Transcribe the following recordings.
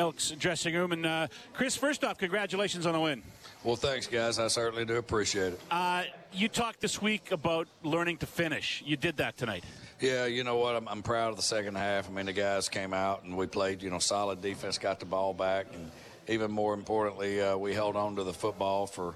Elks dressing room. And uh, Chris, first off, congratulations on the win. Well, thanks, guys. I certainly do appreciate it. Uh, you talked this week about learning to finish. You did that tonight. Yeah, you know what? I'm, I'm proud of the second half. I mean, the guys came out and we played, you know, solid defense, got the ball back, and even more importantly, uh, we held on to the football for.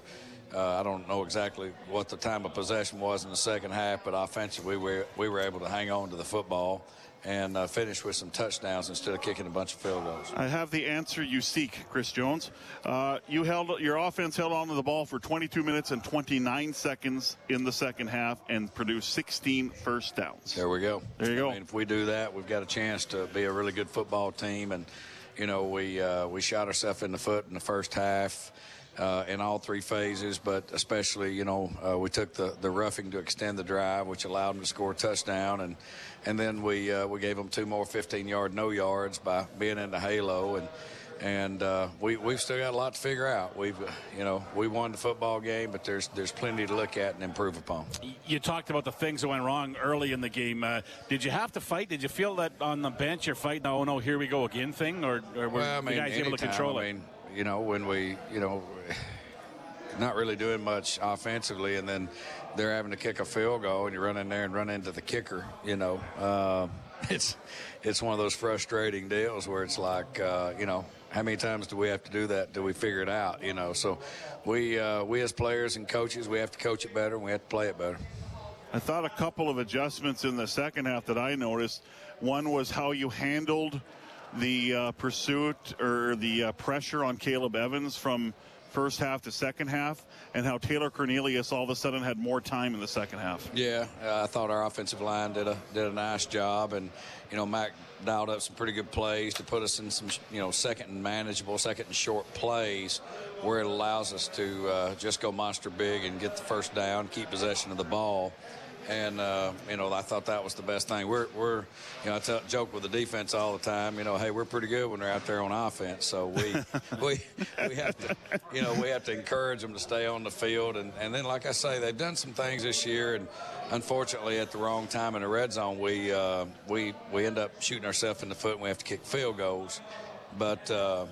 Uh, I don't know exactly what the time of possession was in the second half, but offensively, we were we were able to hang on to the football and uh, finish with some touchdowns instead of kicking a bunch of field goals. I have the answer you seek, Chris Jones. Uh, you held your offense held on to the ball for 22 minutes and 29 seconds in the second half and produced 16 first downs. There we go. There you go. I mean, if we do that, we've got a chance to be a really good football team. And you know, we uh, we shot ourselves in the foot in the first half. Uh, in all three phases, but especially, you know, uh, we took the, the roughing to extend the drive, which allowed them to score a touchdown, and and then we uh, we gave them two more 15-yard no yards by being in the halo, and and uh, we we've still got a lot to figure out. We've you know we won the football game, but there's there's plenty to look at and improve upon. You talked about the things that went wrong early in the game. Uh, did you have to fight? Did you feel that on the bench you're fighting? Oh no, here we go again thing, or, or were Well, I mean, you guys able to anytime, control I it? You know, when we, you know, not really doing much offensively, and then they're having to kick a field goal, and you run in there and run into the kicker. You know, uh, it's it's one of those frustrating deals where it's like, uh, you know, how many times do we have to do that? Do we figure it out? You know, so we uh, we as players and coaches, we have to coach it better, and we have to play it better. I thought a couple of adjustments in the second half that I noticed. One was how you handled the uh, pursuit or the uh, pressure on Caleb Evans from first half to second half, and how Taylor Cornelius all of a sudden had more time in the second half. Yeah, uh, I thought our offensive line did a did a nice job, and you know Mac dialed up some pretty good plays to put us in some you know second and manageable, second and short plays, where it allows us to uh, just go monster big and get the first down, keep possession of the ball. And uh, you know, I thought that was the best thing. We're, we're, you know, I tell, joke with the defense all the time. You know, hey, we're pretty good when they're out there on offense. So we, we, we have to, you know, we have to encourage them to stay on the field. And, and then, like I say, they've done some things this year, and unfortunately, at the wrong time in the red zone, we, uh, we, we end up shooting ourselves in the foot, and we have to kick field goals. But uh,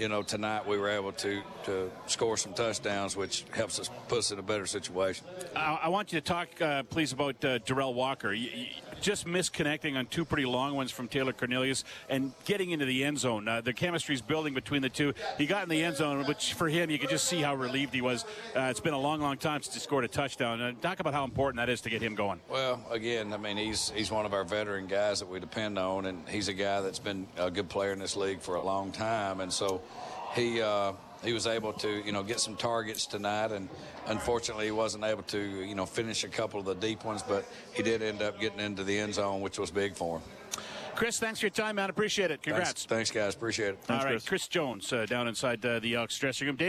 you know, tonight we were able to to score some touchdowns, which helps us put us in a better situation. I, I want you to talk, uh, please, about uh, Derel Walker. You, you, just misconnecting on two pretty long ones from Taylor Cornelius and getting into the end zone. Uh, the chemistry's building between the two. He got in the end zone, which for him, you could just see how relieved he was. Uh, it's been a long, long time since he scored a touchdown. Uh, talk about how important that is to get him going. Well, again, I mean, he's he's one of our veteran guys that we depend on, and he's a guy that's been a good player in this league for a long time, and so he. Uh, he was able to, you know, get some targets tonight, and unfortunately, he wasn't able to, you know, finish a couple of the deep ones. But he did end up getting into the end zone, which was big for him. Chris, thanks for your time, man. Appreciate it. Congrats. Thanks, thanks guys. Appreciate it. All right, Chris. Chris Jones uh, down inside uh, the Elks dressing room. Dave